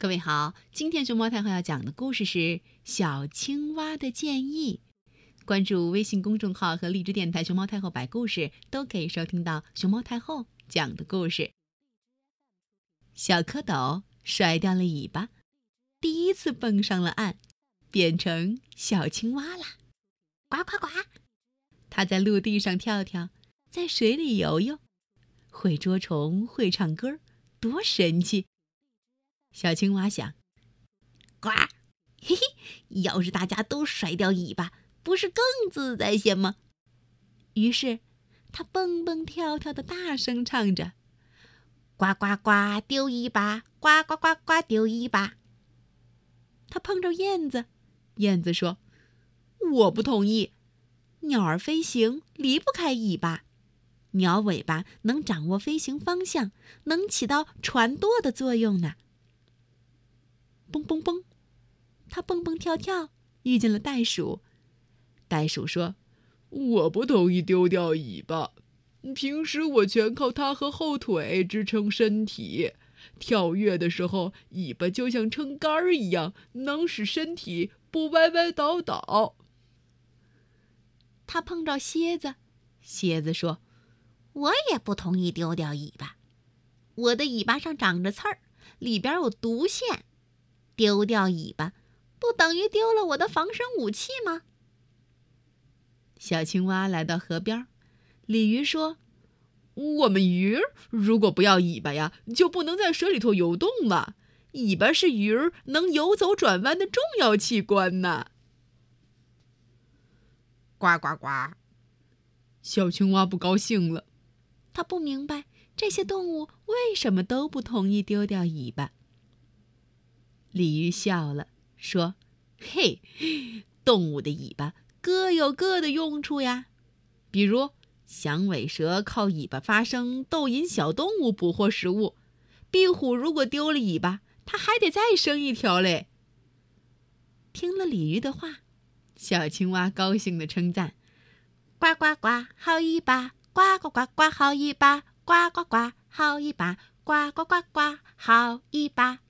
各位好，今天熊猫太后要讲的故事是《小青蛙的建议》。关注微信公众号和荔枝电台“熊猫太后摆故事”，都可以收听到熊猫太后讲的故事。小蝌蚪甩掉了尾巴，第一次蹦上了岸，变成小青蛙啦！呱呱呱！它在陆地上跳跳，在水里游游，会捉虫，会唱歌，多神气！小青蛙想：“呱，嘿嘿，要是大家都甩掉尾巴，不是更自在些吗？”于是，它蹦蹦跳跳的大声唱着：“呱呱呱，丢尾巴！呱呱呱呱，丢尾巴！”它碰着燕子，燕子说：“我不同意，鸟儿飞行离不开尾巴，鸟尾巴能掌握飞行方向，能起到传舵的作用呢。”蹦蹦蹦，它蹦蹦跳跳，遇见了袋鼠。袋鼠说：“我不同意丢掉尾巴，平时我全靠它和后腿支撑身体，跳跃的时候尾巴就像撑杆儿一样，能使身体不歪歪倒倒。”它碰着蝎子，蝎子说：“我也不同意丢掉尾巴，我的尾巴上长着刺儿，里边有毒腺。”丢掉尾巴，不等于丢了我的防身武器吗？小青蛙来到河边，鲤鱼说：“我们鱼儿如果不要尾巴呀，就不能在水里头游动了。尾巴是鱼儿能游走转弯的重要器官呢。”呱呱呱！小青蛙不高兴了，它不明白这些动物为什么都不同意丢掉尾巴。鲤鱼笑了，说：“嘿，动物的尾巴各有各的用处呀。比如，响尾蛇靠尾巴发声，逗引小动物捕获食物；壁虎如果丢了尾巴，它还得再生一条嘞。”听了鲤鱼的话，小青蛙高兴地称赞：“呱呱呱，好尾巴！呱呱呱呱，好尾巴！呱呱呱，好尾巴！呱呱呱呱，好尾巴！